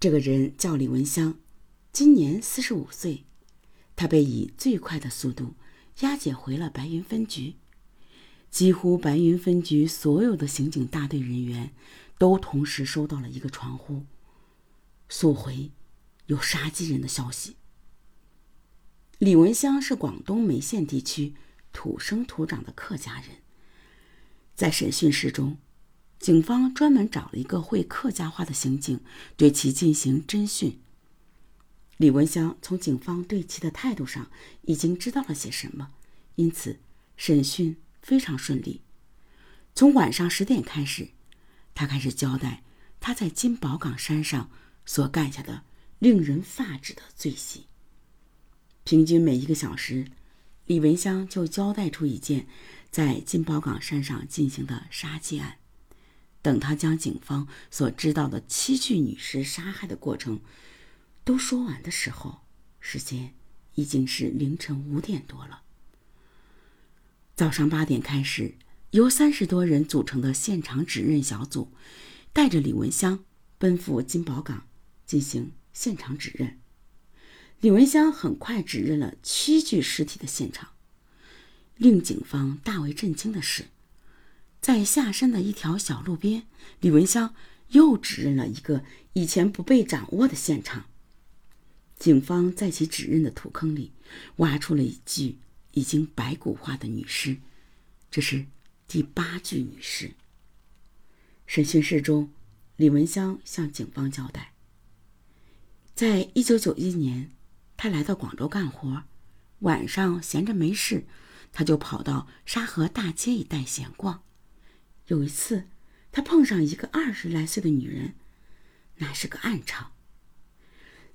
这个人叫李文香，今年四十五岁。他被以最快的速度押解回了白云分局。几乎白云分局所有的刑警大队人员都同时收到了一个传呼：速回有杀鸡人的消息。李文香是广东梅县地区土生土长的客家人，在审讯室中。警方专门找了一个会客家话的刑警，对其进行侦讯。李文香从警方对其的态度上已经知道了些什么，因此审讯非常顺利。从晚上十点开始，他开始交代他在金宝岗山上所干下的令人发指的罪行。平均每一个小时，李文香就交代出一件在金宝岗山上进行的杀鸡案。等他将警方所知道的七具女尸杀害的过程都说完的时候，时间已经是凌晨五点多了。早上八点开始，由三十多人组成的现场指认小组，带着李文香奔赴金宝岗进行现场指认。李文香很快指认了七具尸体的现场。令警方大为震惊的是。在下山的一条小路边，李文香又指认了一个以前不被掌握的现场。警方在其指认的土坑里挖出了一具已经白骨化的女尸，这是第八具女尸。审讯室中，李文香向警方交代：在一九九一年，他来到广州干活，晚上闲着没事，他就跑到沙河大街一带闲逛。有一次，他碰上一个二十来岁的女人，那是个暗娼。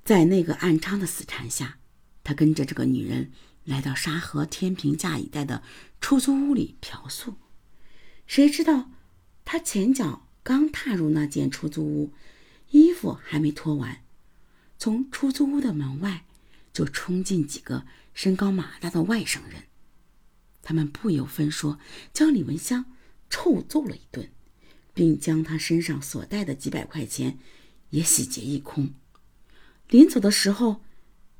在那个暗娼的死缠下，他跟着这个女人来到沙河天平架一带的出租屋里嫖宿。谁知道，他前脚刚踏入那间出租屋，衣服还没脱完，从出租屋的门外就冲进几个身高马大的外省人，他们不由分说将李文香。臭揍了一顿，并将他身上所带的几百块钱也洗劫一空。临走的时候，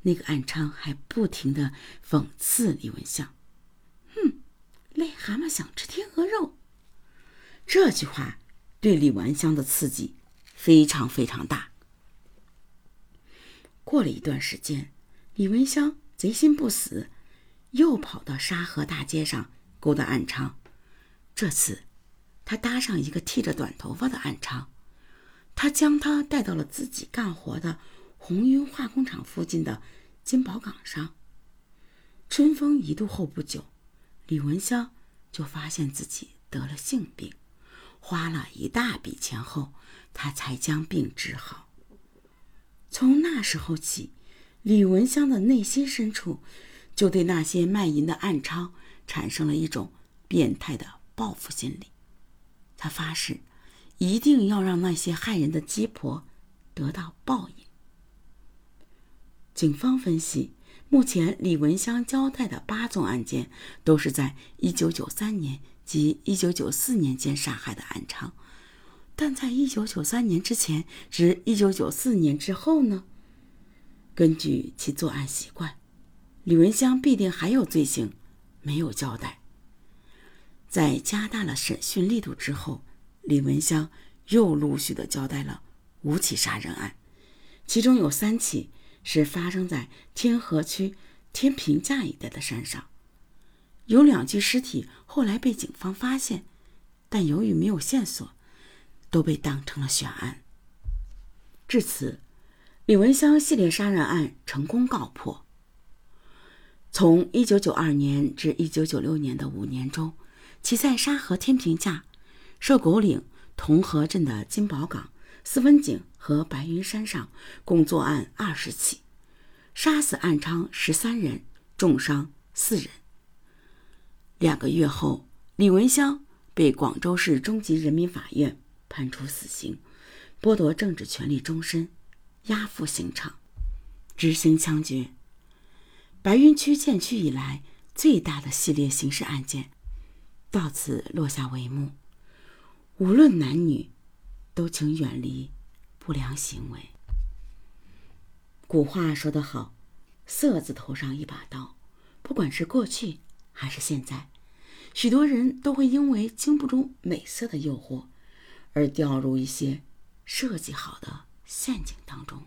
那个暗娼还不停的讽刺李文香：“哼，癞蛤蟆想吃天鹅肉。”这句话对李文香的刺激非常非常大。过了一段时间，李文香贼心不死，又跑到沙河大街上勾搭暗娼。这次，他搭上一个剃着短头发的暗娼，他将他带到了自己干活的红云化工厂附近的金宝岗上。春风一度后不久，李文香就发现自己得了性病，花了一大笔钱后，他才将病治好。从那时候起，李文香的内心深处就对那些卖淫的暗娼产生了一种变态的。报复心理，他发誓一定要让那些害人的鸡婆得到报应。警方分析，目前李文香交代的八宗案件都是在1993年及1994年间杀害的暗娼，但在1993年之前至1994年之后呢？根据其作案习惯，李文香必定还有罪行没有交代。在加大了审讯力度之后，李文香又陆续的交代了五起杀人案，其中有三起是发生在天河区天平架一带的山上，有两具尸体后来被警方发现，但由于没有线索，都被当成了悬案。至此，李文香系列杀人案成功告破。从一九九二年至一九九六年的五年中。其在沙河天平架、瘦狗岭、同河镇的金宝岗、四分井和白云山上共作案二十起，杀死暗娼十三人，重伤四人。两个月后，李文香被广州市中级人民法院判处死刑，剥夺政治权利终身，押赴刑场执行枪决。白云区建区以来最大的系列刑事案件。到此落下帷幕。无论男女，都请远离不良行为。古话说得好，“色字头上一把刀”，不管是过去还是现在，许多人都会因为经不住美色的诱惑，而掉入一些设计好的陷阱当中。